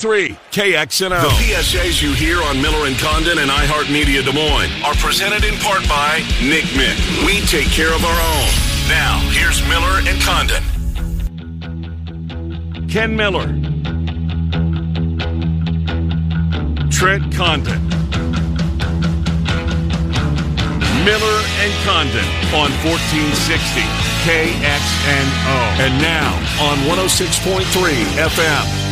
Three KXNO. The PSAs you hear on Miller and Condon and iHeartMedia Des Moines are presented in part by Nick Mick. We take care of our own. Now, here's Miller and Condon. Ken Miller. Trent Condon. Miller and Condon on 1460 KXNO. And now on 106.3 FM.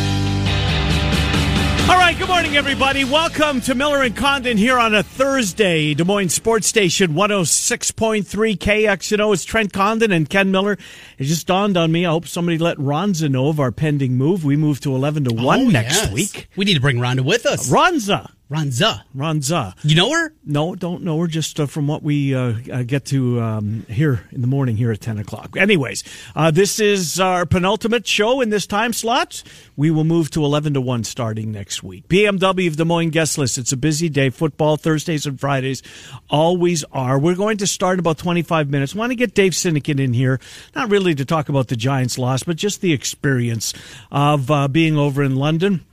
All right, good morning, everybody. Welcome to Miller and Condon here on a Thursday. Des Moines Sports Station 106.3 KXNO. It's Trent Condon and Ken Miller. It just dawned on me. I hope somebody let Ronza know of our pending move. We move to 11 to 1 Oh, next yes. week. We need to bring Rhonda with us. Ronza. Ronza. Ronza. You know her? No, don't know her. Just uh, from what we uh, uh, get to um, here in the morning here at 10 o'clock. Anyways, uh, this is our penultimate show in this time slot. We will move to 11 to 1 starting next week. BMW of Des Moines guest list. It's a busy day. Football Thursdays and Fridays always are. We're going to start in about 25 minutes. want to get Dave Sinekin in here, not really to talk about the Giants loss, but just the experience of uh, being over in London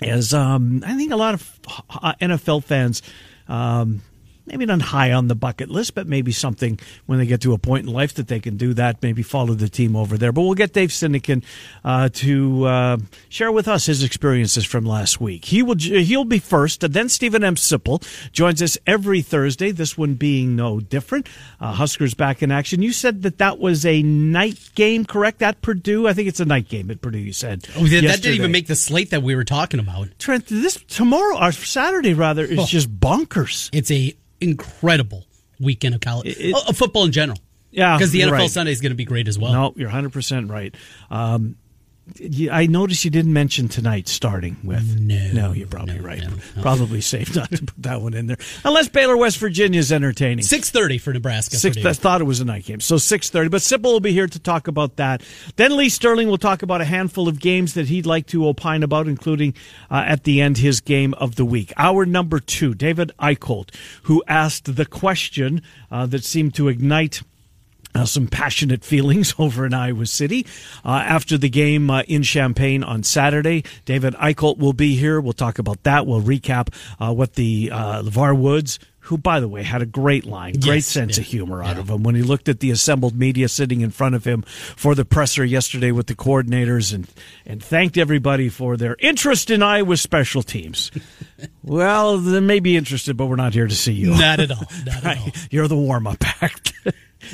as um, I think a lot of uh, NFL fans. Um, Maybe not high on the bucket list, but maybe something when they get to a point in life that they can do that. Maybe follow the team over there. But we'll get Dave Sinekin uh, to uh, share with us his experiences from last week. He will he'll be first, and then Steven M. Sipple joins us every Thursday. This one being no different. Uh, Huskers back in action. You said that that was a night game, correct? At Purdue, I think it's a night game at Purdue. You said Oh, that- that didn't even make the slate that we were talking about. Trent, this tomorrow or Saturday rather is Oh. just bonkers. It's a incredible weekend of college, It- it- oh, of football in general. Yeah, because the NFL right. Sunday is going to be great as well. No, you're 100 percent right. Um, I noticed you didn't mention tonight starting with. No, no, you're probably no, right. no. Probably safe not to put that one in there, unless Baylor West Virginia is entertaining. Six thirty for Nebraska. Six, I thought it was a night game. So 6.30. But Sipple will be here to talk about that. Then Lee Sterling will talk about a handful of games that he'd like to opine about, including uh, at the end his game of the week. Our number two, David Eickholt, who asked the question uh, that seemed to ignite uh, some passionate feelings over in Iowa City uh, after the game uh, in Champaign on Saturday. David Eickholt will be here. We'll talk about that. We'll recap uh, what the uh, LeVar Woods, who, by the way, had a great line, great Yes, sense yeah, of humor out yeah. of him when he looked at the assembled media sitting in front of him for the presser yesterday with the coordinators and, and thanked everybody for their interest in Iowa special teams. well, they may be interested, but we're not here to see you. Not at all. Not at all. Right. You're the warm up act.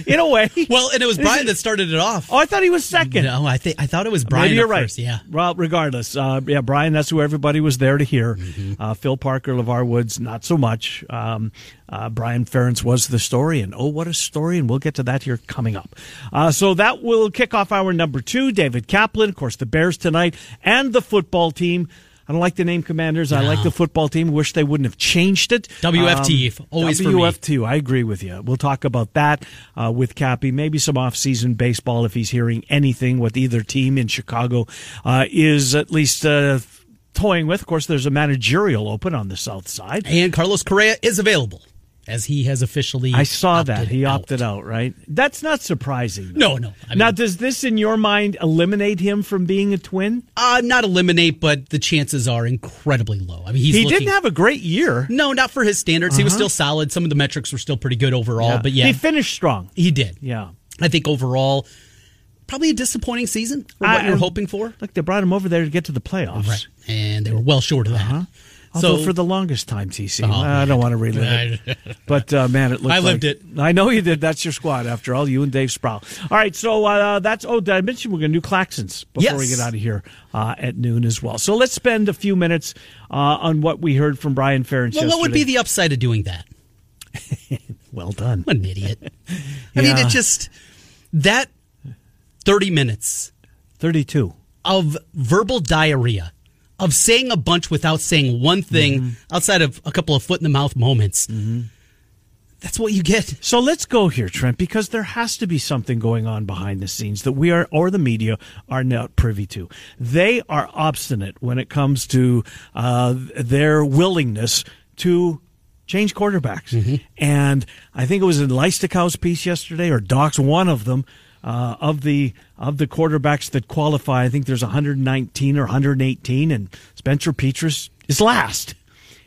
In a way. Well, and it was Brian that started it off. Oh, I thought he was second. No, I think I thought it was Brian. Maybe you're right. first, Yeah. Well, regardless, uh, yeah, Brian. That's who everybody was there to hear. Mm-hmm. Uh, Phil Parker, Levar Woods, not so much. Um, uh, Brian Ferentz was the story, and oh, what a story! And we'll get to that here coming up. Uh, so that will kick off our number two. David Kaplan, of course, the Bears tonight, and the football team. I don't like the name Commanders. I like the football team. Wish they wouldn't have changed it. WFT, Um, always for me. WFT. I agree with you. We'll talk about that uh, with Cappy. Maybe some off-season baseball if he's hearing anything with either team in Chicago uh, is at least uh, toying with. Of course, there's a managerial open on the south side. And Carlos Correa is available as he has officially. I saw that he out. opted out. Right? That's not surprising. though. No, no. I now, does this, in your mind, eliminate him from being a twin? Uh, not eliminate, but the chances are incredibly low. I mean, he's he looking, didn't have a great year. No, not for his standards. He was still solid. Some of the metrics were still pretty good overall, but yeah, he finished strong. he did. Yeah. I think overall, probably a disappointing season for what I- you're hoping for. Look, they brought him over there to get to the playoffs. Right. And they were well short of that. Uh-huh. Although So for the longest time, TC, Oh, I don't want to relive it. But uh, man, it looked. I lived like- it. I know you did. That's your squad, after all. You and Dave Sproul. All right, so uh, that's. Oh, did I mention we're going to do Claxons before we get out of here uh, at noon as well. So let's spend a few minutes uh, on what we heard from Brian Ferentz. well, what would be the upside of doing that? well done? I'm an idiot. I mean, Yeah. it just that 30 minutes Thirty-two. of verbal diarrhea, of saying a bunch without saying one thing Mm-hmm. outside of a couple of foot in the mouth moments. That's what you get. So let's go here, Trent, because there has to be something going on behind the scenes that we are, or the media, are not privy to. They are obstinate when it comes to uh, their willingness to change quarterbacks. And I think it was in Leistikow's piece yesterday, or Doc's one of them, uh, of the of the quarterbacks that qualify. I think there's 119 or 118, and Spencer Petras is last,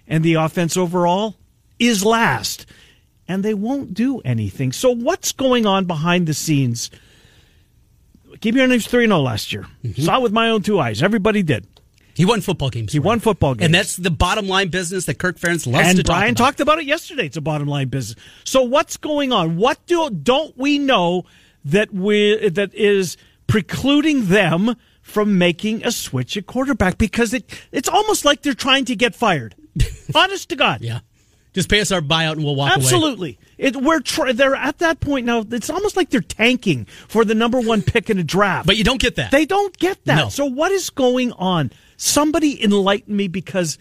and the offense overall is last, and they won't do anything. So what's going on behind the scenes? Keep your names 3 0 last year. Mm-hmm. Saw it with my own two eyes. Everybody did. He won football games. He won football games, and that's the bottom line business that Kirk Ferentz loves and to talk Brian about. talked about it yesterday. It's a bottom line business. So what's going on? What do don't we know that we that is precluding them from making a switch at quarterback? Because it it's almost like they're trying to get fired. Honest to God. Yeah. Just pay us our buyout and we'll walk Absolutely. away. Absolutely. We're tr- they're at that point now. It's almost like they're tanking for the number one pick in a draft. But you don't get that. They don't get that. No. So what is going on? Somebody enlighten me because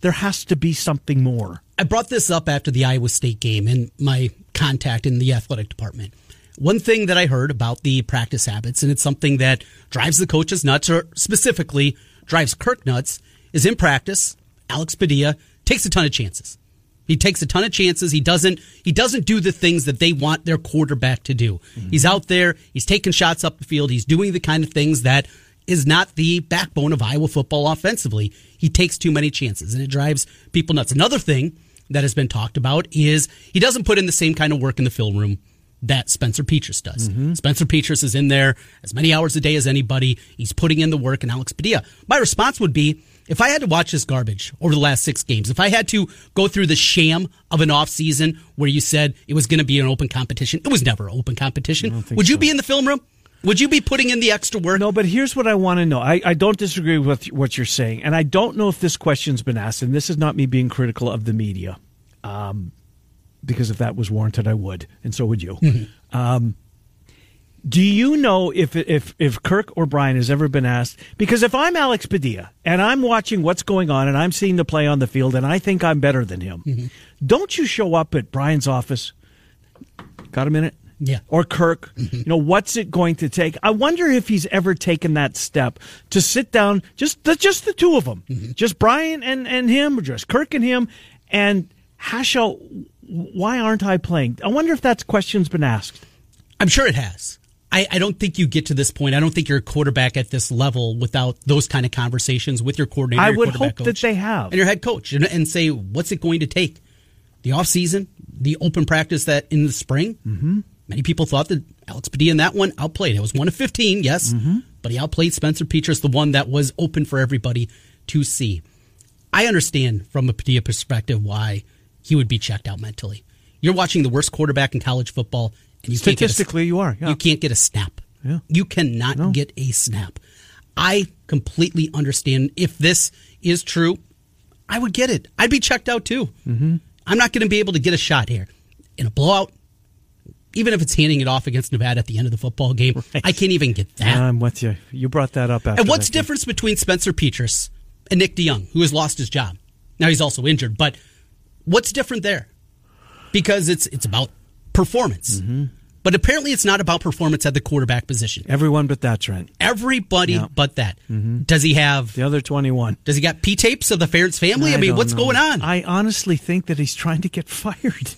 there has to be something more. I brought this up after the Iowa State game and my contact in the athletic department. One thing that I heard about the practice habits, and it's something that drives the coaches nuts, or specifically drives Kirk nuts, is in practice, Alex Padilla takes a ton of chances. He takes a ton of chances. He doesn't he doesn't do the things that they want their quarterback to do. Mm-hmm. He's out there, he's taking shots up the field, he's doing the kind of things that is not the backbone of Iowa football offensively. He takes too many chances and it drives people nuts. Another thing that has been talked about is he doesn't put in the same kind of work in the film room that Spencer Petras does. Mm-hmm. Spencer Petras is in there as many hours a day as anybody. He's putting in the work and Alex Padilla. My response would be if I had to watch this garbage over the last six games, if I had to go through the sham of an offseason where you said it was going to be an open competition, it was never an open competition. Would you so. be in the film room? Would you be putting in the extra work? No, but here's what I want to know. I, I don't disagree with what you're saying, and I don't know if this question's been asked, and this is not me being critical of the media, um, because if that was warranted, I would, and so would you. Mm-hmm. Um, do you know if if if Kirk or Brian has ever been asked? Because if I'm Alex Padilla and I'm watching what's going on and I'm seeing the play on the field and I think I'm better than him, mm-hmm. don't you show up at Brian's office? Got a minute? Yeah. Or Kirk, mm-hmm. you know, what's it going to take? I wonder if he's ever taken that step to sit down, just the, just the two of them, mm-hmm. just Brian and, and him, or just Kirk and him, and hash out why aren't I playing? I wonder if that question's been asked. I'm sure it has. I, I, don't think you get to this point. I don't think you're a quarterback at this level without those kind of conversations with your coordinator. I would hope coach, that they have. And your head coach and, and, say, what's it going to take? The offseason, the open practice that in the spring. Mm-hmm. Many people thought that Alex Padilla in that one outplayed. It was one of 15, yes, mm-hmm. but he outplayed Spencer Petras, the one that was open for everybody to see. I understand from a Padilla perspective why he would be checked out mentally. You're watching the worst quarterback in college football and you Statistically, a, you are. Yeah. You can't get a snap. Yeah. You cannot no. get a snap. I completely understand if this is true. I would get it. I'd be checked out too. Mm-hmm. I'm not going to be able to get a shot here in a blowout. Even if it's handing it off against Nevada at the end of the football game, right. I can't even get that. I'm with you. You brought that up. and what's the difference between Spencer Petras and Nick DeJong, who has lost his job? Now he's also injured, but what's different there? Because it's it's about performance. Mm-hmm. But apparently, it's not about performance at the quarterback position. Everyone but that, Trent. Everybody yeah. but that. Mm-hmm. Does he have the other twenty-one? Does he got P tapes of the Ferentz family? I, I mean, what's know. going on? I honestly think that he's trying to get fired.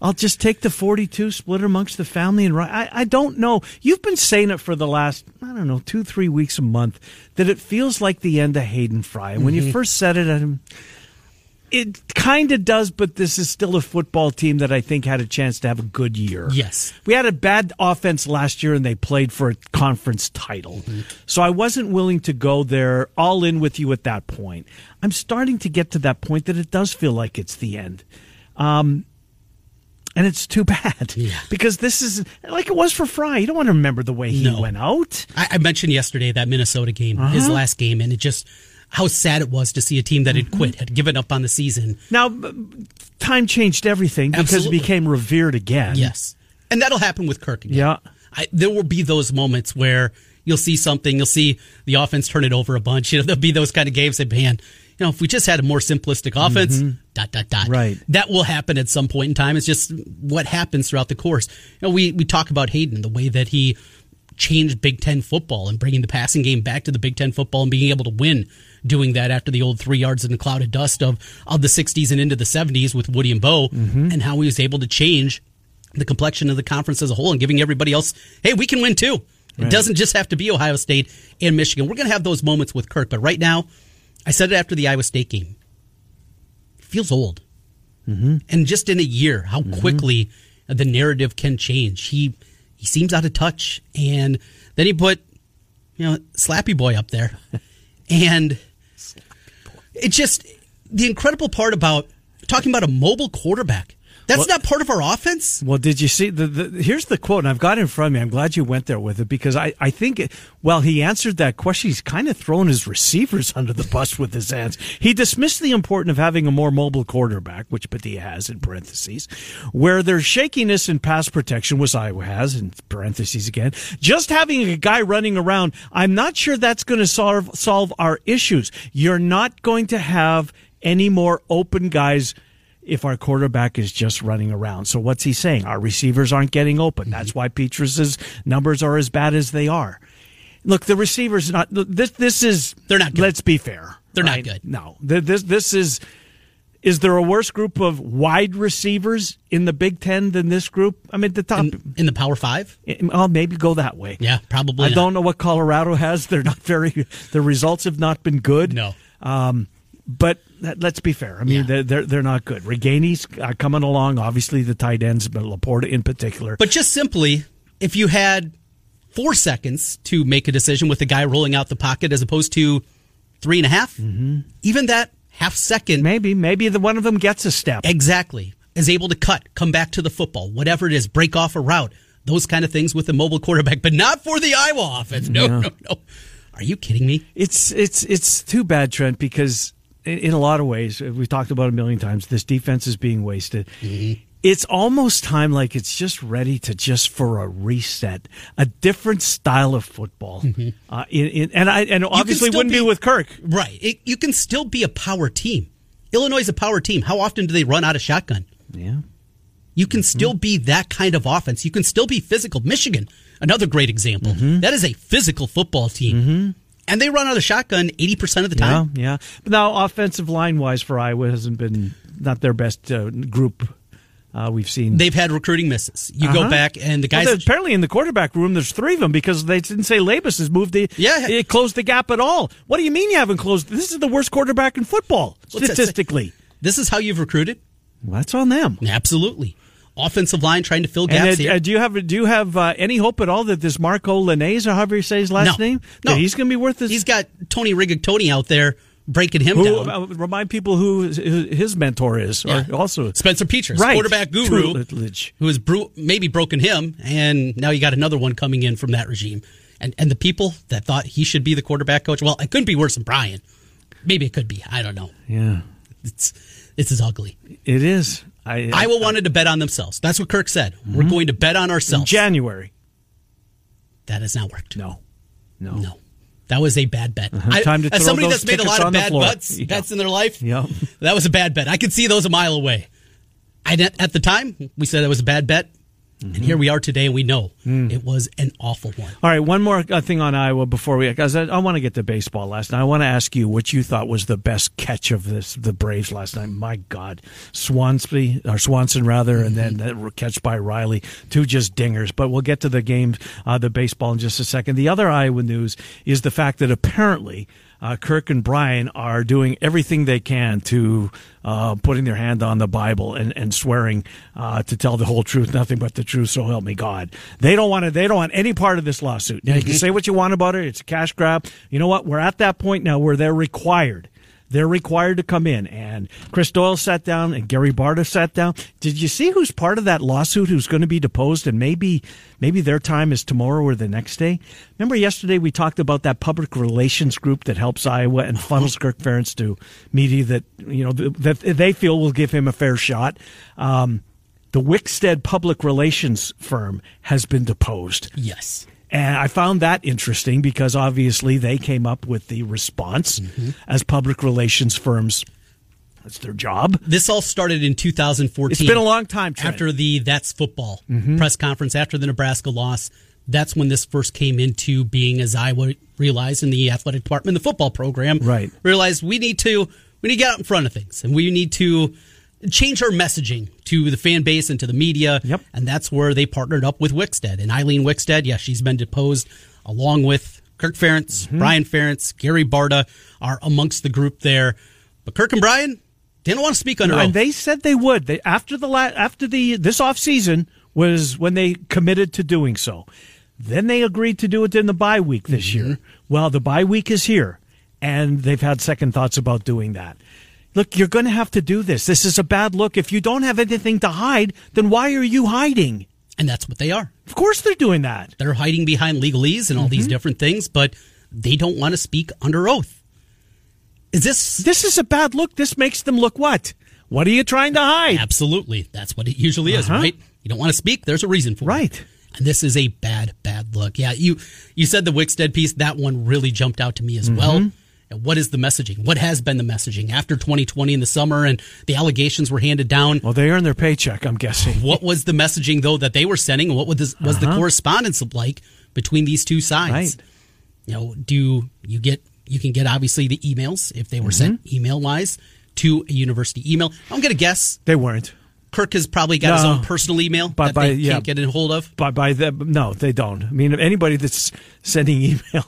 I'll just take the forty-two, split amongst the family, and I, I don't know. You've been saying it for the last I don't know two, three weeks, a month that it feels like the end of Hayden Fry. And when mm-hmm. you first said it, I'm it kind of does, but this is still a football team that I think had a chance to have a good year. Yes. We had a bad offense last year and they played for a conference title. Mm-hmm. So I wasn't willing to go there all in with you at that point. I'm starting to get to that point that it does feel like it's the end. Um, and it's too bad yeah. because this is like it was for Fry. You don't want to remember the way he no. went out. I, I, mentioned yesterday that Minnesota game, uh-huh. his last game, and it just how sad it was to see a team that had quit, had given up on the season. Now, time changed everything because Absolutely. it became revered again. Yes. And that'll happen with Kirk again. Yeah. I, there will be those moments where you'll see something, you'll see the offense turn it over a bunch. You know, there'll be those kind of games that, man, you know, if we just had a more simplistic offense, mm-hmm. dot, dot, dot. Right. That will happen at some point in time. It's just what happens throughout the course. You know, we, we talk about Hayden, the way that he changed Big Ten football and bringing the passing game back to the Big Ten football and being able to win doing that after the old three yards in the cloud of dust of, of the 60s and into the 70s with Woody and Bo mm-hmm. and how he was able to change the complexion of the conference as a whole and giving everybody else, hey, we can win too. It doesn't just have to be Ohio State and Michigan. We're going to have those moments with Kirk, but right now, I said it after the Iowa State game. It feels old. Mm-hmm. And just in a year, how mm-hmm. quickly the narrative can change. He he seems out of touch. And then he put, you know, Slappy Boy up there. and it just, the incredible part about talking about a mobile quarterback that's well, not part of our offense. Well, did you see the, the, Here's the quote, and I've got it in front of me. I'm glad you went there with it because I, I think, well, he answered that question. He's kind of thrown his receivers under the bus with his hands. He dismissed the importance of having a more mobile quarterback, which Padilla has in parentheses, where there's shakiness in pass protection, which Iowa has in parentheses again. Just having a guy running around, I'm not sure that's going to solve solve our issues. You're not going to have any more open guys if our quarterback is just running around. So what's he saying? Our receivers aren't getting open. That's why Petras's numbers are as bad as they are. Look, the receivers not this. This is they're not. Good. Let's be fair. They're right? not good. No, this this is. Is there a worse group of wide receivers in the Big Ten than this group? I mean, the top in, in the Power Five. Well, maybe go that way. Yeah, probably. I not. don't know what Colorado has. They're not very. The results have not been good. No. Um, but let's be fair. I mean, yeah. they're, they're not good. Ragaini's uh, coming along. Obviously, the tight ends, but Laporta in particular. But just simply, if you had four seconds to make a decision with the guy rolling out the pocket as opposed to three and a half, mm-hmm. even that half second, maybe maybe the one of them gets a step exactly is able to cut, come back to the football, whatever it is, break off a route, those kind of things with the mobile quarterback, but not for the Iowa offense. No, no, no. no. Are you kidding me? It's it's it's too bad, Trent, because in a lot of ways, we've talked about a million times, this defense is being wasted. Mm-hmm. It's almost time like it's just ready to just for a reset, a different style of football. Mm-hmm. Uh, in, in, and I and obviously wouldn't be, be, with Kirk, right? It, you can still be a power team. Illinois is a power team. How often do they run out of shotgun? Yeah, you can still mm-hmm. be that kind of offense. You can still be physical. Michigan, another great example. Mm-hmm. That is a physical football team. And they run out of shotgun 80% of the time. Yeah, yeah. But now, offensive line wise for Iowa hasn't been not their best uh, group. Uh, we've seen they've had recruiting misses. You uh-huh. go back and the guys well, apparently in the quarterback room there's three of them because they didn't say Labas has moved the yeah it closed the gap at all. What do you mean you haven't closed? This is the worst quarterback in football statistically. This is how you've recruited. Well, that's on them. Absolutely offensive line trying to fill gaps and, here. Uh, do you have do you have uh, any hope at all that this Marco Lainez or however you say his last no. name, no, he's going to be worth this? He's got Tony Rigatoni out there breaking him who, down. Uh, remind people who his mentor is, yeah. also Spencer Petras, right. quarterback guru, who has bro- maybe broken him, and now you got another one coming in from that regime. And and the people that thought he should be the quarterback coach, well, it couldn't be worse than Brian. Maybe it could be. I don't know. Yeah, it's it's as ugly. It is. I, I, Iowa wanted to bet on themselves. That's what Kirk said. Mm-hmm. We're going to bet on ourselves. In January. That has not worked. No. No. No. That was a bad bet. Uh-huh. I, Time to as somebody that's made a lot of bad bets, yeah. bets in their life, yep. that was a bad bet. I could see those a mile away. I, at the time, we said it was a bad bet. Mm-hmm. And here we are today, and we know mm. it was an awful one. All right, one more uh, thing on Iowa before we, because I, I want to get to baseball last night. I want to ask you what you thought was the best catch of this the Braves last night. My God, Swansby or Swanson rather, mm-hmm. and then that catch by Riley, two just dingers. But we'll get to the game, uh, the baseball in just a second. The other Iowa news is the fact that apparently uh, Kirk and Brian are doing everything they can to uh, putting their hand on the Bible and, and swearing uh, to tell the whole truth, nothing but the truth. So help me God. They don't want to. They don't want any part of this lawsuit. Now, you can say what you want about it. It's a cash grab. You know what? We're at that point now where they're required they're required to come in. And Chris Doyle sat down and Gary Barta sat down. Did you see who's part of that lawsuit who's going to be deposed? And maybe, maybe their time is tomorrow or the next day. Remember yesterday we talked about that public relations group that helps Iowa and funnels Kirk Ferentz to media that, you know, that they feel will give him a fair shot. Um, the Wixted public relations firm has been deposed. Yes. And I found that interesting because obviously they came up with the response mm-hmm. as public relations firms. That's their job. This all started in 2014. It's been a long time. Trent. After the That's Football mm-hmm. press conference, after the Nebraska loss, that's when this first came into being as I realized in the athletic department, the football program. Right. Realized we need to we need to get out in front of things and we need to change her messaging to the fan base and to the media. Yep. And that's where they partnered up with Wixted. And Eileen Wixted, yes, she's been deposed along with Kirk Ferentz, Mm-hmm. Brian Ferentz, Gary Barta are amongst the group there. But Kirk and Brian, they don't want to speak under and oath. they said they would. They after the la- after the this off season was when they committed to doing so. Then they agreed to do it in the bye week this year. Well, the bye week is here, and they've had second thoughts about doing that. Look, you're going to have to do this. This is a bad look. If you don't have anything to hide, then why are you hiding? and that's what they are. Of course, they're doing that. They're hiding behind legalese and all Mm-hmm. these different things, but they don't want to speak under oath. Is this This is a bad look. This makes them look what? What are you trying to hide? Absolutely. That's what it usually is, Uh-huh. right? You don't want to speak, there's a reason for Right. it. Right. And this is a bad, bad look. Yeah, you you said the Wixted piece, that one really jumped out to me as well. And what is the messaging? What has been the messaging after 2020 in the summer and the allegations were handed down? Well, they earn their paycheck, I'm guessing. What was the messaging though that they were sending? What was, this, was the Uh-huh. correspondence like between these two sides? Right. You know, do you get you can get obviously the emails if they were sent Mm-hmm. email wise to a university email. I'm gonna guess They weren't. Kirk has probably got his own personal email By- that by- they yeah. can't get in hold of. by by the no they don't i mean anybody that's sending email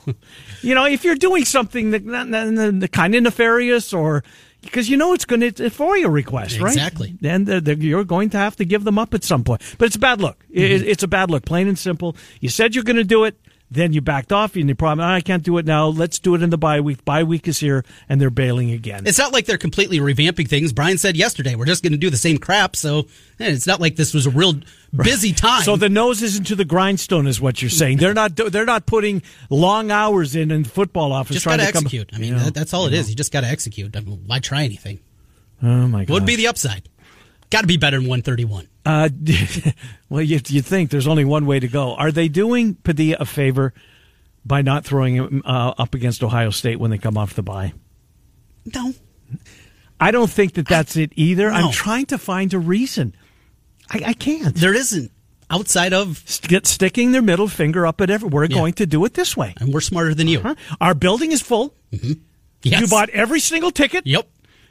you know if you're doing something that not, not, not, kind of nefarious or because you know it's going to a FOIA request, right? Exactly. Then they're- they're- you're going to have to give them up at some point. But it's a bad look. Mm-hmm. it's a bad look, plain and simple. You said you're going to do it, then you backed off, and you promised, ah, I can't do it now. Let's do it in the bye week. Bye week is here, and they're bailing again. It's not like they're completely revamping things. Brian said yesterday we're just going to do the same crap. So it's not like this was a real busy time. So the nose isn't to the grindstone, is what you're saying. They're not. They're not putting long hours in in the football office just trying got to to come. execute. I mean, You know, that's all it you is. You just got to execute. I mean, why try anything? Oh my god! What would be the upside? Got to be better than 131. Uh, well, you you think there's only one way to go. Are they doing Padilla a favor by not throwing him uh, up against Ohio State when they come off the bye? No. I don't think that that's it either. No. I'm trying to find a reason. I, I can't. There isn't. Outside of, St- sticking their middle finger up at every. We're Yeah. going to do it this way. and we're smarter than you. Huh? Our building is full. Yes. You bought every single ticket. Yep.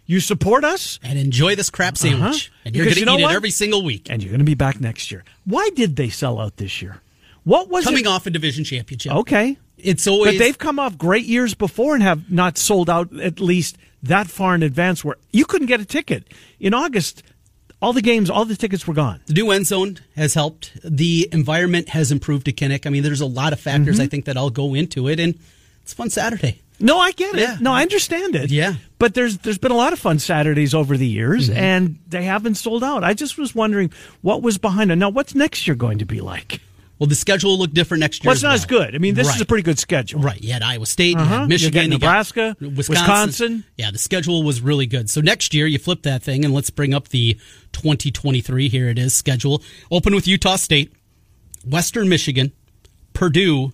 You support us, And enjoy this crap sandwich. Uh-huh. And you're going you to know eat what? it every single week. and you're going to be back next year. Why did they sell out this year? What was Coming it? off a division championship. Okay, It's always. but they've come off great years before and have not sold out at least that far in advance. Where you couldn't get a ticket in August, all the games, all the tickets were gone. The new end zone has helped. The environment has improved to Kinnick. I mean, there's a lot of factors Mm-hmm. I think that all go into it, and it's a fun Saturday. No, I get it. Yeah. No, I understand it. Yeah. But there's there's been a lot of fun Saturdays over the years, Mm-hmm. and they haven't sold out. I just was wondering what was behind it. Now, what's next year going to be like? Well, the schedule will look different next year. Well, it's not well. as good. I mean, this is a pretty good schedule. Right. You had Iowa State, Uh-huh. had Michigan, you Nebraska, Wisconsin. Wisconsin. Yeah, the schedule was really good. So next year, you flip that thing, and let's bring up the 2023. Here it is schedule. Open with Utah State, Western Michigan, Purdue,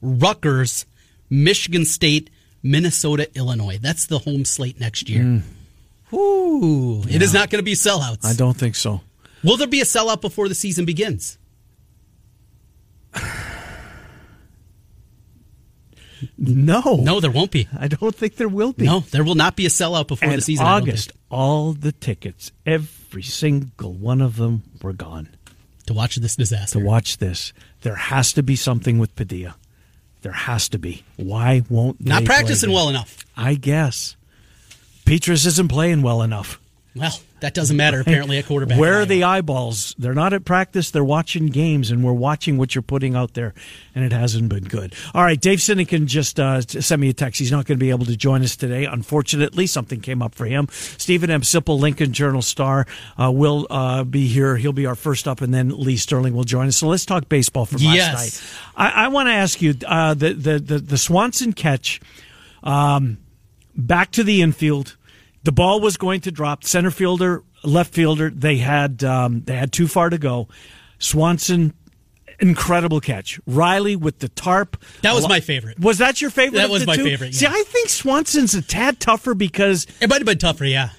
Rutgers, Michigan State, Minnesota, Illinois. That's the home slate next year. Ooh, it is not going to be sellouts. Mm. I don't think so. Will there be a sellout before the season begins? No, No, there won't be. I don't think there will be. No, there will not be a sellout before and the season. August, all the tickets, every single one of them were gone. to watch this disaster. To watch this, there has to be something with Padilla. There has to be. Why won't Not practicing well enough. I guess Petras isn't playing well enough. Well, that doesn't matter apparently at quarterback. Where are the eyeballs? They're not at practice. They're watching games, and we're watching what you're putting out there, and it hasn't been good. All right, Dave Sinekin just uh, sent me a text. He's not going to be able to join us today. Unfortunately, something came up for him. Steven M. Sipple, Lincoln Journal Star, uh, will uh, be here. He'll be our first up, and then Lee Sterling will join us. So let's talk baseball from last Yes. night. I, I want to ask you uh, the, the the the Swanson catch um, back to the infield. The ball was going to drop. Center fielder, left fielder. They had um, they had too far to go. Swanson, incredible catch. Riley with the tarp. That was my favorite. Was that your favorite? That was my two? favorite, See. I think Swanson's a tad tougher because It might have been tougher, yeah.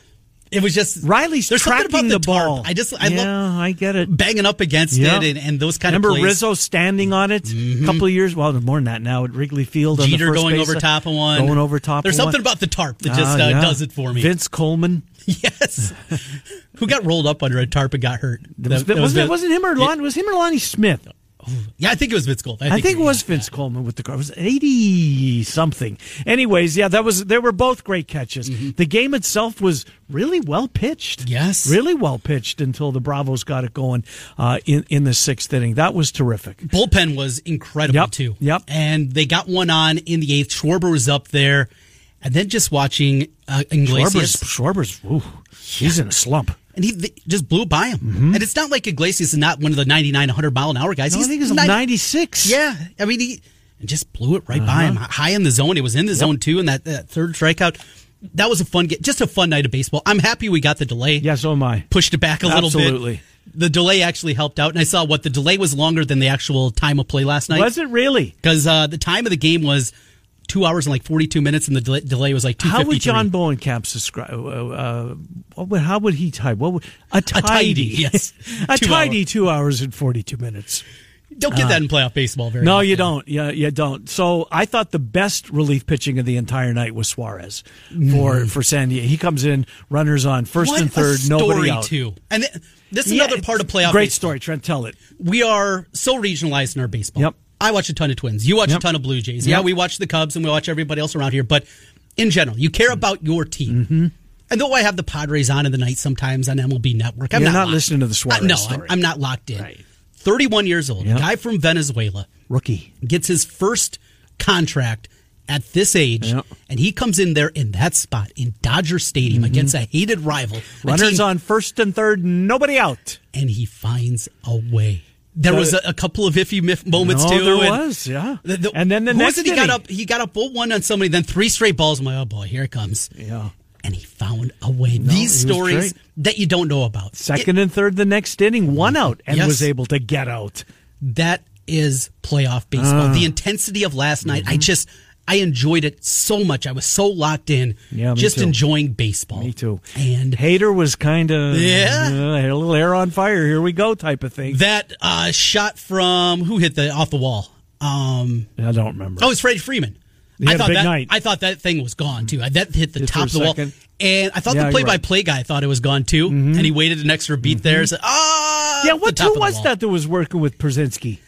It was just Riley's there's something tracking about the, tarp. ball. I just I yeah, love I get it. banging up against it and, and those kind Remember of plays. Rizzo standing on it a couple of years? Well, more than that now at Wrigley Field. on the Jeter going base, over top of one, Going over top. There's something one. about the tarp that just Ah, uh, yeah. does it for me. Vince Coleman. Yes. Who got rolled up under a tarp and got hurt? That was, That- that wasn't, it, wasn't him or Lon, was him or Lonnie Smith? Yeah, I think it was Vince Gold. I think it was Vince Coleman with the car. It was eighty something. Anyways, yeah, that was. They were both great catches. The game itself was really well pitched. Mm-hmm. Yes. really well pitched until the Bravos got it going uh, in in the sixth inning. That was terrific. bullpen was incredible Yep, too. yep. And they got one on in the eighth. Schwarber was up there, and then just watching uh, Iglesias, Schwarber's, Schwarber's, ooh, he's in a slump. And he they just blew by him. And it's not like Iglesias is not one of the 99, 100 mile an hour guys. No, I think it's 90 ninety six. Yeah, I mean he and just blew it right by him, high in the zone. It was in the zone too, and that, that third strikeout. That was a fun get, just a fun night of baseball. I'm happy we got the delay. Yeah, so am I. pushed it back a little bit. Absolutely. The delay actually helped out, and I saw what the delay was longer than the actual time of play last night. Was it really? Because uh, the time of the game was two hours and like 42 minutes, and the delay, delay was like 253. How would John Bohnenkamp describe? Uh, uh, what would, how would he type? What would, a tidy? tidy, yes. a Two tidy two hours and forty two minutes. Don't get that in playoff baseball very Uh, No, often. you don't. Yeah, you don't. So I thought the best relief pitching of the entire night was Suarez for for San Diego. He comes in, runners on first What and third, a story, nobody out. too. And th- this is Yeah, another part of playoff Great baseball. story, Trent. Tell it. We are so regionalized in our baseball. Yep. I watch a ton of Twins. You watch Yep. a ton of Blue Jays. Yeah, we watch the Cubs and we watch everybody else around here. But in general, you care about your team. Mm-hmm. And though I have the Padres on in the night sometimes on MLB Network, I'm You're not, not listening to the Suarez Uh, no. I'm, I'm not locked in. Right. 31 years old, Yep. a guy from Venezuela, Rookie. gets his first contract at this age, Yep. and he comes in there in that spot in Dodger Stadium against a hated rival. a Mm-hmm. Runners team- on first and third, nobody out. and he finds a way. There was a, a couple of iffy mif- moments No, too. there and was, yeah. the- the- And then the next he got up. He got up one on somebody, then three straight balls. I'm like, oh boy, here it comes. Yeah. And he found a way. These he was stories that you don't know about. Second and third the next inning, one out, and Yes. was able to get out. That is playoff baseball. Ah. the intensity of last night. I just. I enjoyed it so much. I was so locked in, Mm-hmm. Yeah, me just too. enjoying baseball. Me too. And Hater was kind of Yeah. uh, a little air on fire. Here we go, type of thing. that uh, shot from who hit the off the wall? Um, I don't remember. Oh, it's Freddie Freeman. He I thought big that night. I thought that thing was gone too. That hit the Just top of the wall, and I thought Yeah, the play-by-play guy thought it was gone too, and he waited an extra beat there. So, ah, yeah, what who was that that was working with Pierzynski?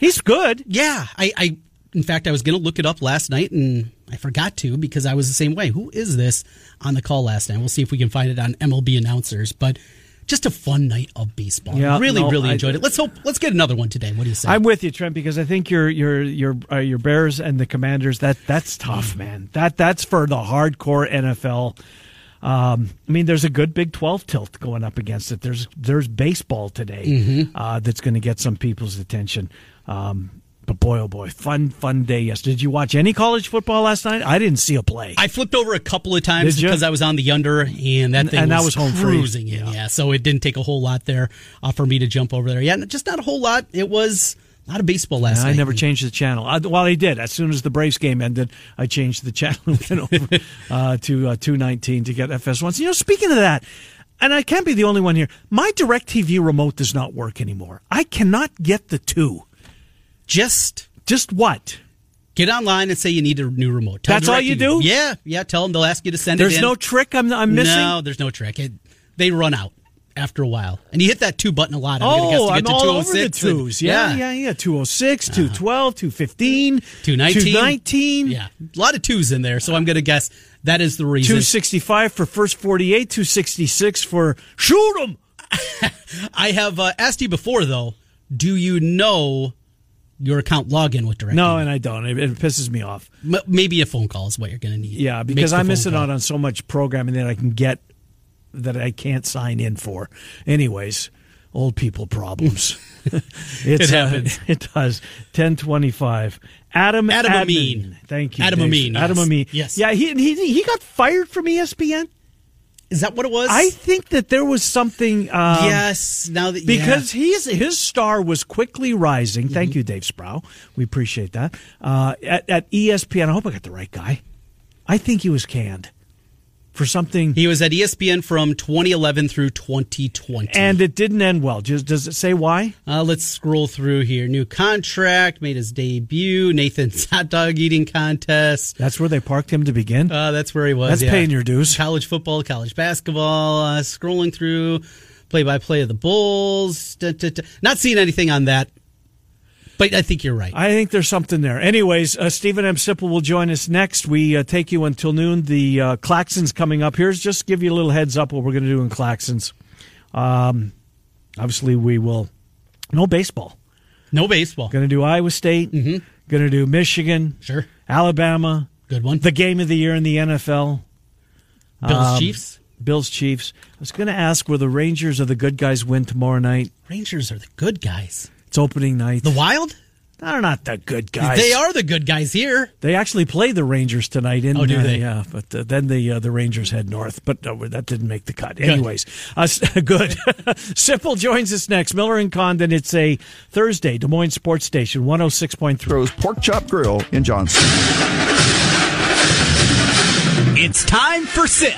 He's good. Yeah, I, I, in fact, I was going to look it up last night, and I forgot to because I was the same way. Who is this on the call last night? We'll see if we can find it on MLB announcers, but. Just a fun night of baseball. Yeah, really, no, really I- enjoyed it. Let's hope. Let's get another one today. What do you say? I'm with you, Trent, because I think your your your uh, your Bears and the Commanders that that's tough, man. That that's for the hardcore NFL. Um, I mean, there's a good Big 12 tilt going up against it. There's there's baseball today uh, that's going to get some people's attention. Um, but boy, oh boy, fun fun day. Yes, did you watch any college football last night? I didn't see a play. I flipped over a couple of times because I was on the under, and that thing and was, that was home free. cruising in. Yeah. so it didn't take a whole lot there uh, for me to jump over there. Yeah, just not a whole lot. It was a lot of baseball last I night. I never changed the channel. I, well, I did. As soon as the Braves game ended, I changed the channel and went over uh, to uh, 219 to get FS1. You know, speaking of that, and I can't be the only one here, my DirecTV remote does not work anymore. I cannot get the two. Just Just what? get online and say you need a new remote. Tell That's all you do? Yeah, yeah. Tell them they'll ask you to send There's it. There's no trick I'm, I'm missing? No, there's no trick. It, they run out after a while, and you hit that two button a lot. I'm Oh, to I'm to all over the 206 and- twos. Yeah, yeah, yeah. 206, 212, 215, 219. 219. Yeah, a lot of twos in there. So I'm going to guess that is the reason. 265 for first 48, 266 for shoot 'em. I have uh, asked you before, though. Do you know your account login with direct. No, and I don't. It, it pisses me off. M- maybe a phone call is what you're going to need. Yeah, because I'm missing call. out on so much programming that I can get that I can't sign in for. Anyways, old people problems. It happens. Uh, it does. Ten twenty five. Adam Adam Admin. Amin. Thank you. Adam Dave. Amin, Adam yes. Amin. Yes. Yeah, he, he he got fired from ESPN. Is that what it was? I think that there was something. Um, yes. Now that because he's his star was quickly rising. Thank Mm-hmm. you, Dave Sproul. We appreciate that. Uh, at, at ESPN, I hope I got the right guy. I think he was canned. For something. He was at ESPN from 2011 through 2020. And it didn't end well. Just, does it say why? Uh, let's scroll through here. New contract, made his debut, Nathan's hot dog eating contest. That's where they parked him to begin? Uh, that's where he was. That's yeah. paying your dues. College football, college basketball, uh, scrolling through play by play of the Bulls. Da, da, da. Not seeing anything on that but I think you're right. I think there's something there. Anyways, uh, Steven M. Sipple will join us next. We uh, take you until noon. The uh, Claxons coming up. Here's just give you a little heads up what we're going to do in Claxons. Um, obviously, we will no baseball. No baseball. Going to do Iowa State. Mm-hmm. Going to do Michigan. Sure. Alabama. Good one. The game of the year in the NFL. Bills um, Chiefs. Bills Chiefs. I was going to ask where the Rangers are the good guys win tomorrow night. Rangers are the good guys. It's opening night. The Wild? They're not the good guys. They are the good guys here. They actually play the Rangers tonight. In, oh, do they? Uh, yeah, but uh, then the uh, the Rangers head north. But uh, that didn't make the cut. Good. Anyways, uh, good. Sipple joins us next. Miller and Condon. It's a Thursday. Des Moines Sports Station, one hundred oh six point three. Pork Chop Grill in Johnson. It's time for Sip.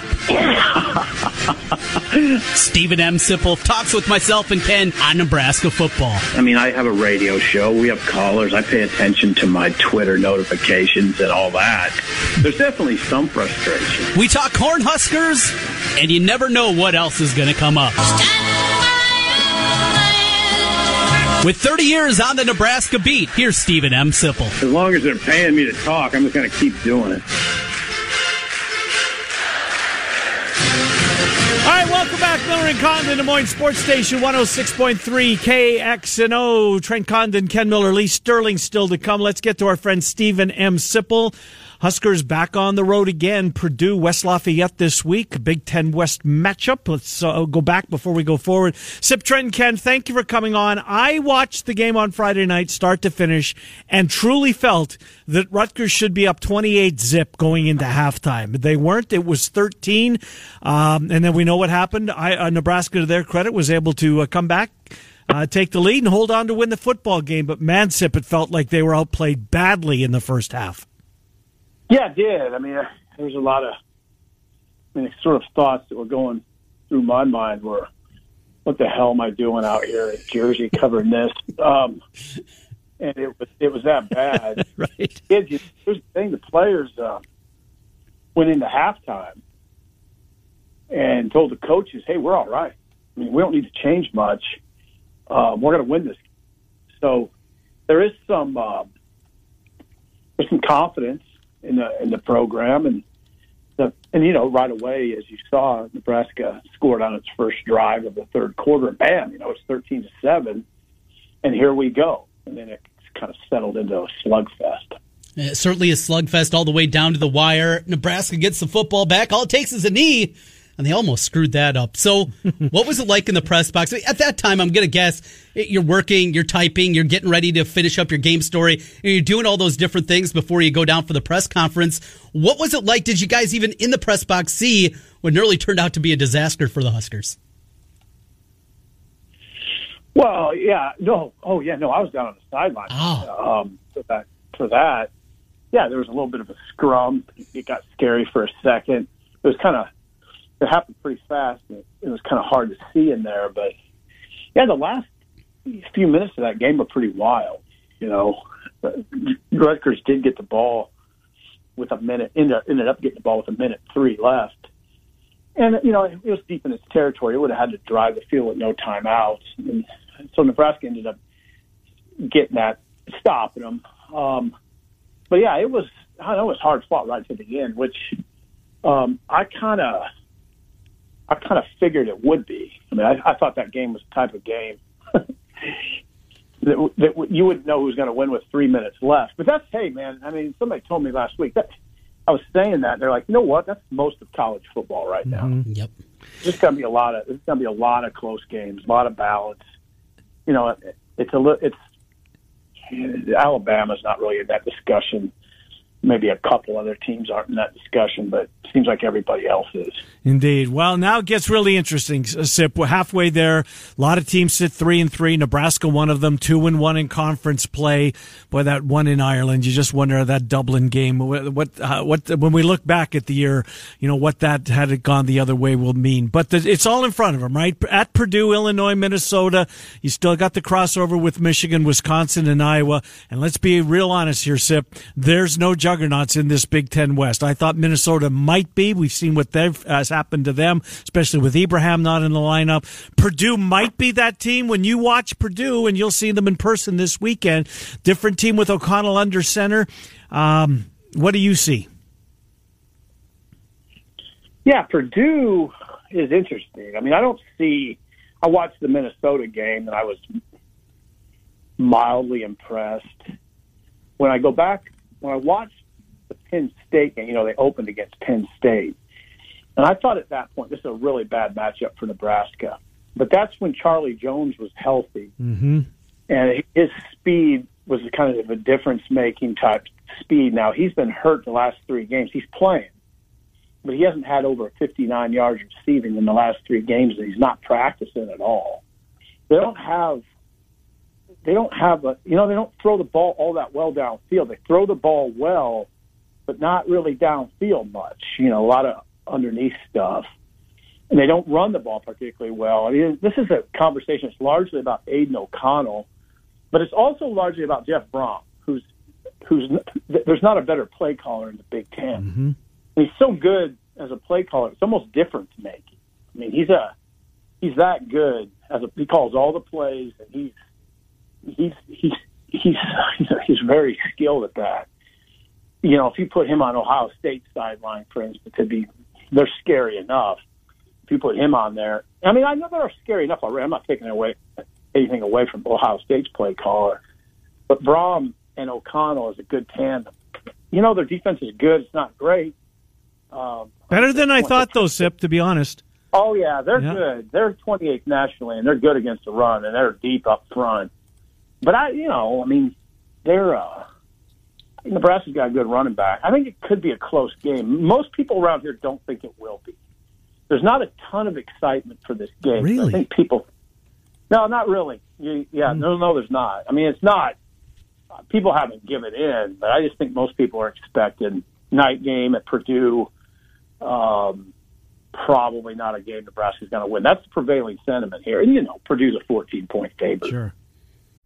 Steven M. Sipple talks with myself and Ken on Nebraska football. I mean, I have a radio show. We have callers. I pay attention to my Twitter notifications and all that. There's definitely some frustration. We talk Cornhuskers, and you never know what else is going to come up. With 30 years on the Nebraska beat, here's Steven M. Sipple. As long as they're paying me to talk, I'm just going to keep doing it. All right, welcome back, Miller and Condon, Des Moines Sports Station 106.3 KXNO. Trent Condon, Ken Miller, Lee Sterling still to come. Let's get to our friend Steven M. Sipple. Huskers back on the road again. Purdue, West Lafayette this week. Big Ten West matchup. Let's uh, go back before we go forward. Sip Trent Ken, thank you for coming on. I watched the game on Friday night, start to finish, and truly felt that Rutgers should be up 28 zip going into halftime. They weren't. It was 13. Um, and then we know what happened. I, uh, Nebraska, to their credit, was able to uh, come back. Uh, take the lead and hold on to win the football game. But Mansip, it felt like they were outplayed badly in the first half. Yeah, it did. I mean, there's a lot of, I mean, sort of thoughts that were going through my mind were, what the hell am I doing out here in Jersey covering this? Um, and it was it was that bad. right. It just, here's the thing: the players uh, went into halftime and told the coaches, "Hey, we're all right. I mean, we don't need to change much. Um, we're going to win this." So there is some uh, there's some confidence in the in the program, and the, and you know right away as you saw, Nebraska scored on its first drive of the third quarter. Bam, you know it's thirteen to seven, and here we go, and then it kind of settled into a slugfest. It certainly a slugfest all the way down to the wire. Nebraska gets the football back. All it takes is a knee and they almost screwed that up. So, what was it like in the press box? At that time, I'm going to guess you're working, you're typing, you're getting ready to finish up your game story, and you're doing all those different things before you go down for the press conference. What was it like? Did you guys even in the press box see what nearly turned out to be a disaster for the Huskers? Well, yeah, no, oh yeah, no, I was down on the sideline oh. um, for that. For that, yeah, there was a little bit of a scrum. It got scary for a second. It was kind of it happened pretty fast. And it, it was kind of hard to see in there, but yeah, the last few minutes of that game were pretty wild. You know, Rutgers did get the ball with a minute, ended, ended up getting the ball with a minute three left. And, you know, it was deep in its territory. It would have had to drive the field with no timeouts. And so Nebraska ended up getting that, stopping them. Um, but yeah, it was, I know it was hard fought right to the end, which um, I kind of, I kind of figured it would be. I mean, I, I thought that game was the type of game that, that you wouldn't know who's going to win with three minutes left. But that's hey, man. I mean, somebody told me last week that I was saying that they're like, you know what? That's most of college football right now. Mm-hmm. Yep. There's going to be a lot of there's going to be a lot of close games, a lot of balance. You know, it, it's a little. it's Alabama's not really in that discussion. Maybe a couple other teams aren't in that discussion, but it seems like everybody else is. Indeed. Well, now it gets really interesting. Sip, we're halfway there. A lot of teams sit three and three. Nebraska, one of them, two and one in conference play. Boy, that one in Ireland, you just wonder that Dublin game. What, uh, what, when we look back at the year, you know what that had it gone the other way will mean. But the, it's all in front of them, right? At Purdue, Illinois, Minnesota. You still got the crossover with Michigan, Wisconsin, and Iowa. And let's be real honest here, Sip. There's no juggernauts in this Big Ten West. I thought Minnesota might be. We've seen what has happened to them, especially with Ibrahim not in the lineup. Purdue might be that team when you watch Purdue, and you'll see them in person this weekend. Different team with O'Connell under center. Um, what do you see? Yeah, Purdue is interesting. I mean, I don't see. I watched the Minnesota game and I was mildly impressed. When I go back, when I watched the Penn State game, you know, they opened against Penn State. And I thought at that point, this is a really bad matchup for Nebraska. But that's when Charlie Jones was healthy. Mm-hmm. And his speed was kind of a difference making type speed. Now, he's been hurt the last three games. He's playing, but he hasn't had over 59 yards receiving in the last three games, and he's not practicing at all. They don't have. They don't have a, you know, they don't throw the ball all that well downfield. They throw the ball well, but not really downfield much. You know, a lot of underneath stuff. And they don't run the ball particularly well. I mean, this is a conversation. It's largely about Aidan O'Connell, but it's also largely about Jeff Brohm, who's who's there's not a better play caller in the Big 10 mm-hmm. He's so good as a play caller. It's almost different to make. I mean, he's a he's that good as a he calls all the plays, and he's he's he's he's he's very skilled at that. You know, if you put him on Ohio State sideline, for instance, it'd be they're scary enough. If you put him on there, I mean, I know they're scary enough already. I'm not taking away anything away from Ohio State's play caller, but Brohm and O'Connell is a good tandem. You know, their defense is good. It's not great. Um, Better than I thought, though, Sip. To be honest. Oh yeah, they're yeah. good. They're 28th nationally, and they're good against the run, and they're deep up front. But I, you know, I mean, they're uh, Nebraska's got a good running back. I think it could be a close game. Most people around here don't think it will be. There's not a ton of excitement for this game. Really? I think people. No, not really. You, yeah, mm. no, no, there's not. I mean, it's not. People haven't given in, but I just think most people are expecting night game at Purdue. Um, probably not a game Nebraska's going to win. That's the prevailing sentiment here. And you know, Purdue's a 14 point favorite. Sure.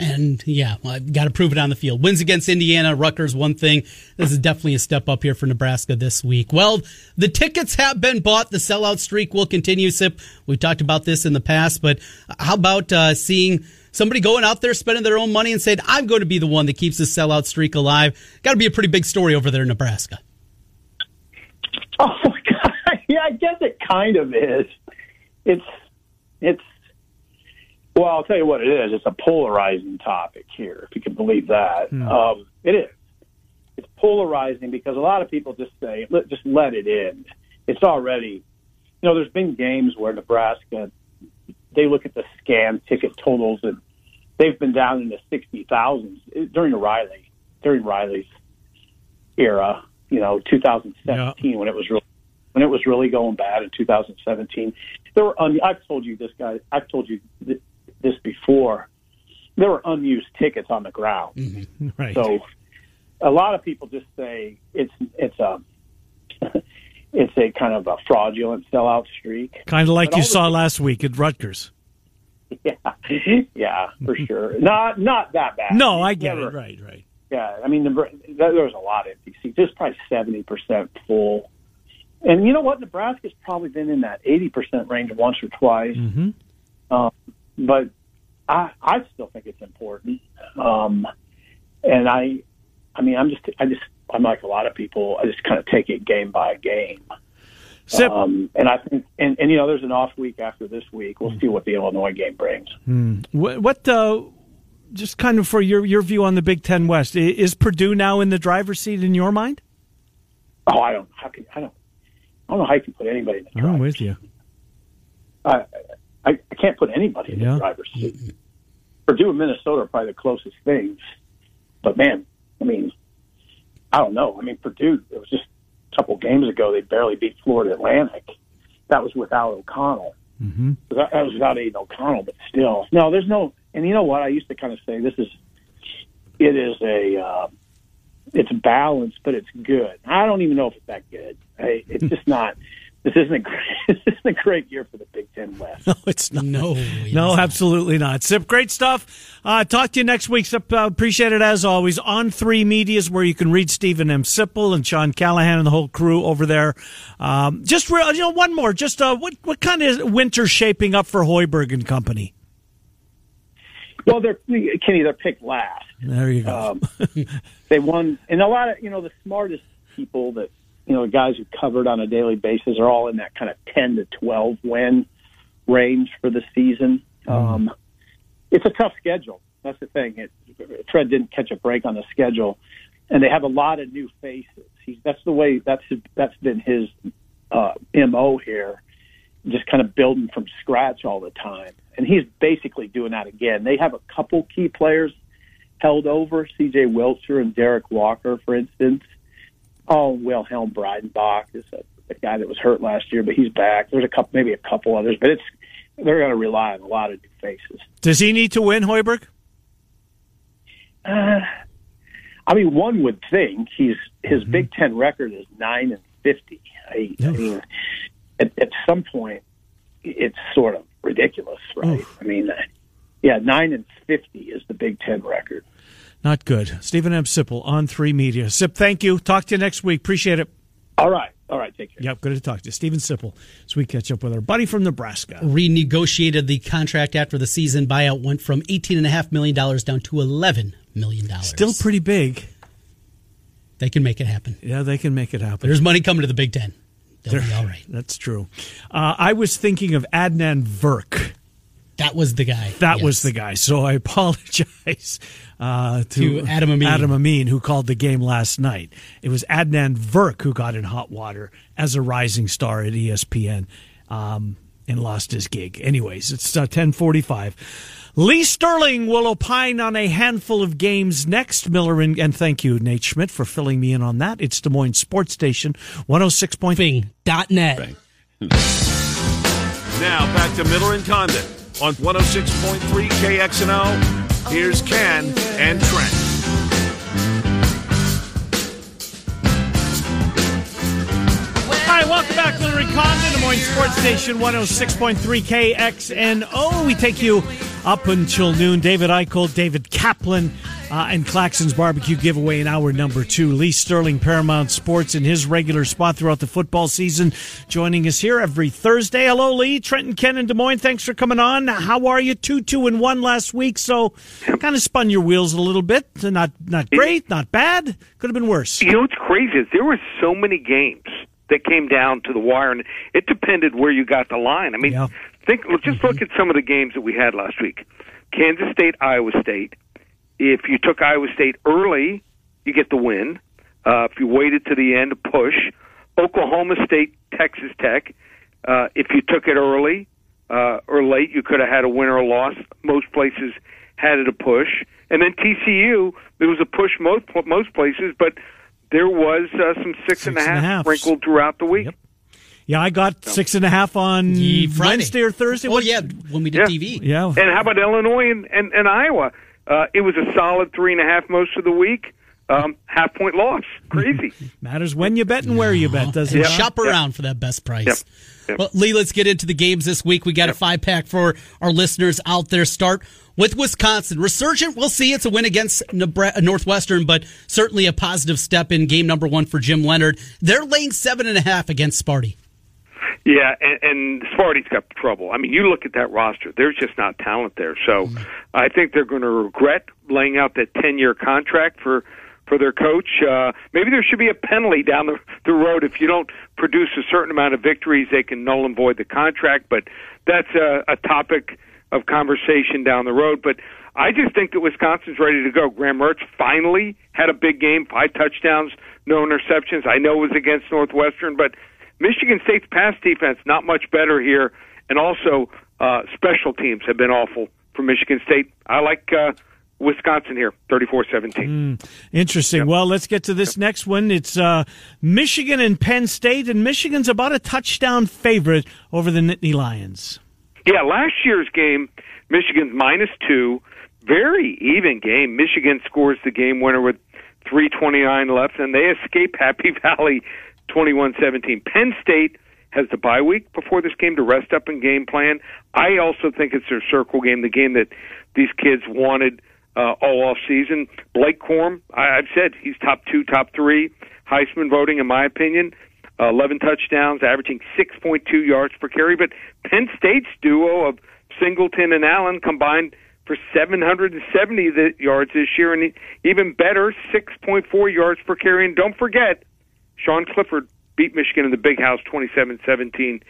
And yeah, well, I've got to prove it on the field. Wins against Indiana, Rutgers, one thing. This is definitely a step up here for Nebraska this week. Well, the tickets have been bought. The sellout streak will continue. Sip, we've talked about this in the past, but how about uh, seeing somebody going out there spending their own money and saying, I'm going to be the one that keeps the sellout streak alive? Got to be a pretty big story over there in Nebraska. Oh my God. Yeah, I guess it kind of is. It's, it's, well, I'll tell you what it is. It's a polarizing topic here, if you can believe that. Hmm. Um, it is. It's polarizing because a lot of people just say, let, just let it in. It's already, you know, there's been games where Nebraska, they look at the scan ticket totals and they've been down in the 60,000s during Riley, during Riley's era, you know, 2017 yeah. when it was really, when it was really going bad in 2017. There were, I've told you this guy, I've told you th- this before. There were unused tickets on the ground. Mm-hmm. Right. So a lot of people just say it's it's a it's a kind of a fraudulent sellout streak. Kind of like but you saw the, last week at Rutgers. Yeah, yeah, for sure. Not not that bad. No, I get Never, it. Right, right. Yeah, I mean, the, there was a lot of empty seats. Just probably seventy percent full. And you know what? Nebraska's probably been in that eighty percent range once or twice. Mm-hmm. Um, but I, I still think it's important. Um, and I, I mean, I'm just, I just, I'm like a lot of people. I just kind of take it game by game. Sip. Um, and I think, and, and you know, there's an off week after this week. We'll see what the Illinois game brings. What, what uh, just kind of for your your view on the Big Ten West, is Purdue now in the driver's seat in your mind? Oh, I don't. How can I don't? I don't know how you can put anybody in the I'm with you. I, I, I can't put anybody in Yeah. the driver's seat. Purdue and Minnesota are probably the closest things. But man, I mean, I don't know. I mean, Purdue. It was just a couple games ago they barely beat Florida Atlantic. That was without O'Connell. Mm-hmm. That, that was without Aidan O'Connell, but still, no. There's no. And you know what? I used to kind of say this is. It is a. Uh, it's balanced, but it's good. I don't even know if it's that good. I, it's just not. This isn't a great. This isn't a great year for the Big Ten West. No, it's not. No, it No, isn't. absolutely not. Sip, great stuff. Uh, talk to you next week. Sip, uh, appreciate it as always. On three medias where you can read Steven M. Sipple and Sean Callahan and the whole crew over there. Um, just real, you know, one more. Just uh, what what kind of winter shaping up for Hoiberg and company? Well, they're Kenny. They're picked last. There you go. Um, they won, and a lot of you know the smartest people that you know the guys who covered on a daily basis are all in that kind of ten to twelve win range for the season. Um, it's a tough schedule. That's the thing. It, Fred didn't catch a break on the schedule, and they have a lot of new faces. He's, that's the way. That's that's been his uh, mo here. Just kind of building from scratch all the time, and he's basically doing that again. They have a couple key players held over, C.J. Wilcher and Derrick Walker, for instance. Oh, Wilhelm Breidenbach is a, a guy that was hurt last year, but he's back. There's a couple, maybe a couple others, but it's they're going to rely on a lot of new faces. Does he need to win, Hoiberg? Uh, I mean, one would think he's his Big Ten record is nine and fifty. I, I mean, at, at some point, it's sort of ridiculous, right? I mean, yeah, nine and fifty is the Big Ten record. Not good. Steven M. Sipple on three media. Sip, thank you. Talk to you next week. Appreciate it. All right, all right, take care. Yep, good to talk to you. Steven Sipple as we catch up with our buddy from Nebraska. renegotiated the contract after the season. Buyout went from $18.5 million down to $11 million. Still pretty big. They can make it happen. Yeah, they can make it happen. There's money coming to the Big Ten. They'll be all right. That's true. Uh, I was thinking of Adnan Virk. That was the guy. That Yes. was the guy. So I apologize uh, to, To Adam Amin. Adam Amin, who called the game last night. It was Adnan Virk who got in hot water as a rising star at ESPN um, and lost his gig. Anyways, it's uh, 1045. Lee Sterling will opine on a handful of games next. Miller and, and thank you, Nate Schmidt, for filling me in on that. It's Des Moines Sports Station 106.3. Bing.net. Now back to Miller and Condon on 106.3 KXNO. Here's Ken and Trent. Hi, welcome back, and Condon, Des Moines Sports Station 106.3 KXNO. We take you up until noon. David Eickholt, David Kaplan, uh, and Claxon's Barbecue giveaway in hour number two. Lee Sterling, Paramount Sports, in his regular spot throughout the football season, joining us here every Thursday. Hello, Lee. Trenton, Ken, and Des Moines. Thanks for coming on. How are you? Two, two, and one last week, so kind of spun your wheels a little bit. Not, not great, not bad. Could have been worse. You know what's crazy is there were so many games that came down to the wire, and it depended where you got the line. I mean, Yeah. think let's just look at some of the games that we had last week: Kansas State, Iowa State. If you took Iowa State early, you get the win. Uh, if you waited to the end, push. Oklahoma State, Texas Tech. Uh, if you took it early uh, or late, you could have had a win or a loss. Most places had it a push, and then TCU. There was a push most most places, but there was uh, some six, a Six and a half half. sprinkled throughout the week. Yep. Yeah, I got six and a half on Ye- Friday. Wednesday or Thursday. Oh, What- yeah, when we did Yeah. TV. Yeah. And how about Illinois and, and, and Iowa? Uh, it was a solid three and a half most of the week. Um, half point loss. Crazy. Matters when you bet and where you bet, doesn't And it? shop Yep. around for that best price. Yep. Yep. Well, Lee, let's get into the games this week. We got a five pack for our listeners out there. Start with Wisconsin. Resurgent, we'll see. It's a win against Nebra- Northwestern, but certainly a positive step in game number one for Jim Leonhard. They're laying seven and a half against Sparty. Yeah, and, and Sparty's got trouble. I mean, you look at that roster; there's just not talent there. So, I think they're going to regret laying out that ten-year contract for for their coach. Uh, maybe there should be a penalty down the, the road if you don't produce a certain amount of victories. They can null and void the contract, but that's a, a topic of conversation down the road. But I just think that Wisconsin's ready to go. Graham Mertz finally had a big game, five touchdowns, no interceptions. I know it was against Northwestern, but Michigan State's pass defense not much better here, and also uh, special teams have been awful for Michigan State. I like. Uh, Wisconsin here, 34-17. Mm, interesting. Yep. Well, let's get to this yep. next one. It's uh, Michigan and Penn State, and Michigan's about a touchdown favorite over the Nittany Lions. Yeah, last year's game, Michigan's minus two. Very even game. Michigan scores the game winner with 3.29 left, and they escape Happy Valley 21-17. Penn State has the bye week before this game to rest up and game plan. I also think it's their circle game, the game that these kids wanted – uh, all off season. Blake Corum, I, I've said he's top two, top three Heisman voting in my opinion. Uh, 11 touchdowns, averaging 6.2 yards per carry. But Penn State's duo of Singleton and Allen combined for 770 yards this year, and even better, 6.4 yards per carry. And don't forget, Sean Clifford beat Michigan in the Big House 27-17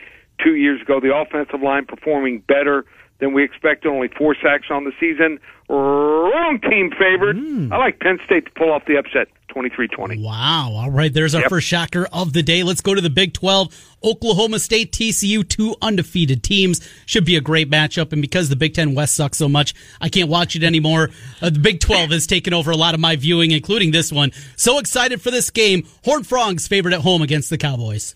two years ago. The offensive line performing better than we expect Only four sacks on the season. Wrong team favored. Mm. I like Penn State to pull off the upset. 23-20. Wow. All right. There's our yep. first shocker of the day. Let's go to the Big 12. Oklahoma State, TCU, two undefeated teams. Should be a great matchup. And because the Big 10 West sucks so much, I can't watch it anymore. Uh, the Big 12 has taken over a lot of my viewing, including this one. So excited for this game. Horned Frogs favored at home against the Cowboys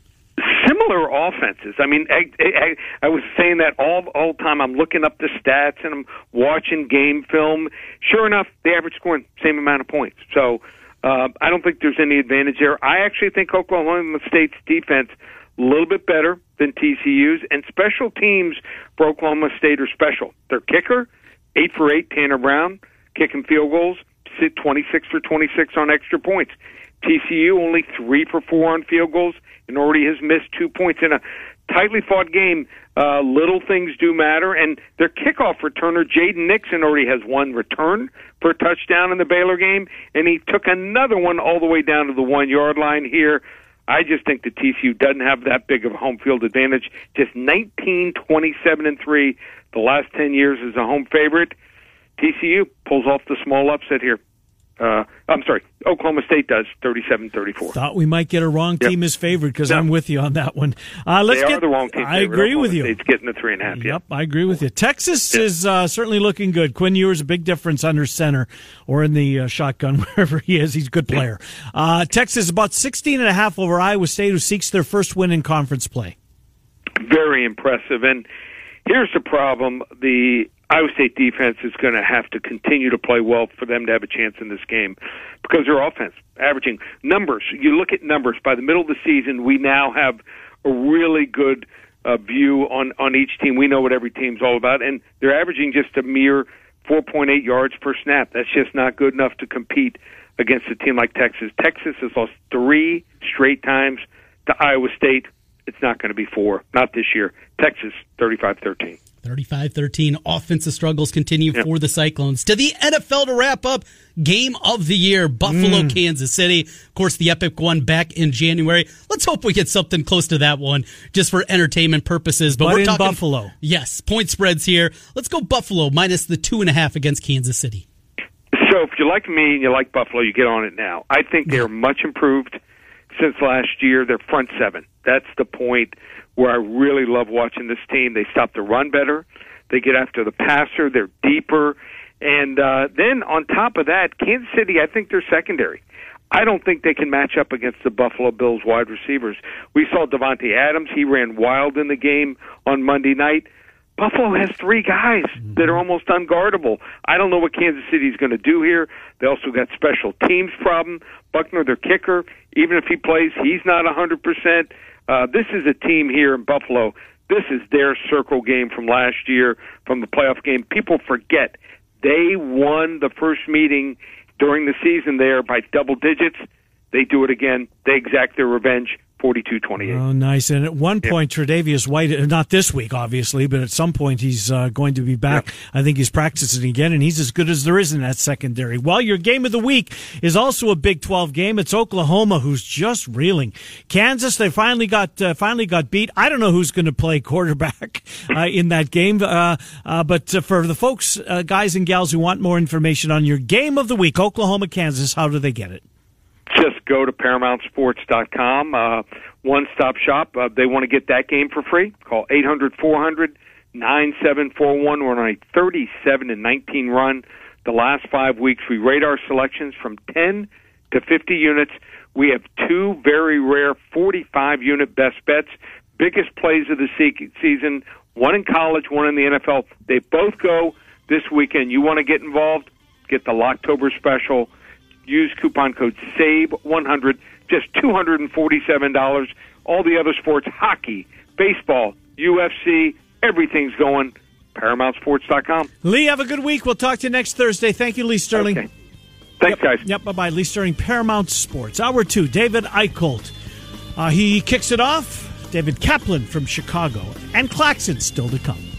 similar offenses. I mean, I, I, I was saying that all all time. I'm looking up the stats and I'm watching game film. Sure enough, the average scoring same amount of points. So uh, I don't think there's any advantage there. I actually think Oklahoma State's defense a little bit better than TCU's, and special teams for Oklahoma State are special. Their kicker, eight for eight, Tanner Brown, kicking field goals, sit 26 for 26 on extra points. TCU only three for four on field goals and already has missed two points in a tightly fought game. Uh, little things do matter, and their kickoff returner Jaden Nixon already has one return for a touchdown in the Baylor game, and he took another one all the way down to the one yard line here. I just think the TCU doesn't have that big of a home field advantage. Just 19, 27, and three the last 10 years as a home favorite. TCU pulls off the small upset here. Uh, I'm sorry, Oklahoma State does 37-34. Thought we might get a wrong team yep. as favored because no. I'm with you on that one. Uh, let's they get the wrong team. I agree with you. It's getting the three and a half. Yep, I agree with you. Texas is uh, certainly looking good. Quinn Ewers a big difference under center or in the uh, shotgun wherever he is. He's a good player. Uh, Texas about 16 and a half over Iowa State, who seeks their first win in conference play. Very impressive, and here's the problem: the Iowa State defense is going to have to continue to play well for them to have a chance in this game because their offense averaging numbers. You look at numbers by the middle of the season, we now have a really good uh, view on on each team. We know what every team's all about, and they're averaging just a mere 4.8 yards per snap. That's just not good enough to compete against a team like Texas. Texas has lost three straight times to Iowa State. It's not going to be four, not this year. Texas 35-13. 35 13. Offensive struggles continue yep. for the Cyclones. To the NFL to wrap up game of the year Buffalo, mm. Kansas City. Of course, the epic one back in January. Let's hope we get something close to that one just for entertainment purposes. But, but we're talking Buffalo. Yes, point spreads here. Let's go Buffalo minus the two and a half against Kansas City. So if you like me and you like Buffalo, you get on it now. I think they're much improved since last year. They're front seven. That's the point where I really love watching this team. They stop the run better. They get after the passer. They're deeper. And uh, then on top of that, Kansas City, I think they're secondary. I don't think they can match up against the Buffalo Bills wide receivers. We saw Davante Adams; he ran wild in the game on Monday night. Buffalo has three guys that are almost unguardable. I don't know what Kansas City is going to do here. They also got special teams problem. Butker, their kicker, even if he plays, he's not a 100%. Uh, this is a team here in Buffalo. This is their circle game from last year, from the playoff game. People forget they won the first meeting during the season there by double digits. They do it again. They exact their revenge. 42-28. Oh, nice. And at one point, yep. Tre'Davious White, uh, not this week, obviously, but at some point he's uh, going to be back. Yep. I think he's practicing again, and he's as good as there is in that secondary. Well, your game of the week is also a Big 12 game. It's Oklahoma, who's just reeling. Kansas, they finally got uh, finally got beat. I don't know who's going to play quarterback uh, in that game, uh, uh, but for the folks, guys and gals who want more information on your game of the week, Oklahoma, Kansas, how do they get it? Just go to ParamountSports.com. Uh, one stop shop. Uh, they want to get that game for free. Call 800 400 9741. We're on a 37 and 19 run. The last five weeks, we rate our selections from 10 to 50 units. We have two very rare 45 unit best bets, biggest plays of the season, one in college, one in the NFL. They both go this weekend. You want to get involved? Get the Locktober special use coupon code SAVE100, just $247. All the other sports, hockey, baseball, UFC, everything's going. ParamountSports.com. Lee, have a good week. We'll talk to you next Thursday. Thank you, Lee Sterling. Okay. Thanks, yep. guys. Yep, bye bye. Lee Sterling, Paramount Sports. Hour two, David Eickholt. Uh, he kicks it off. David Kaplan from Chicago. And Claxon still to come.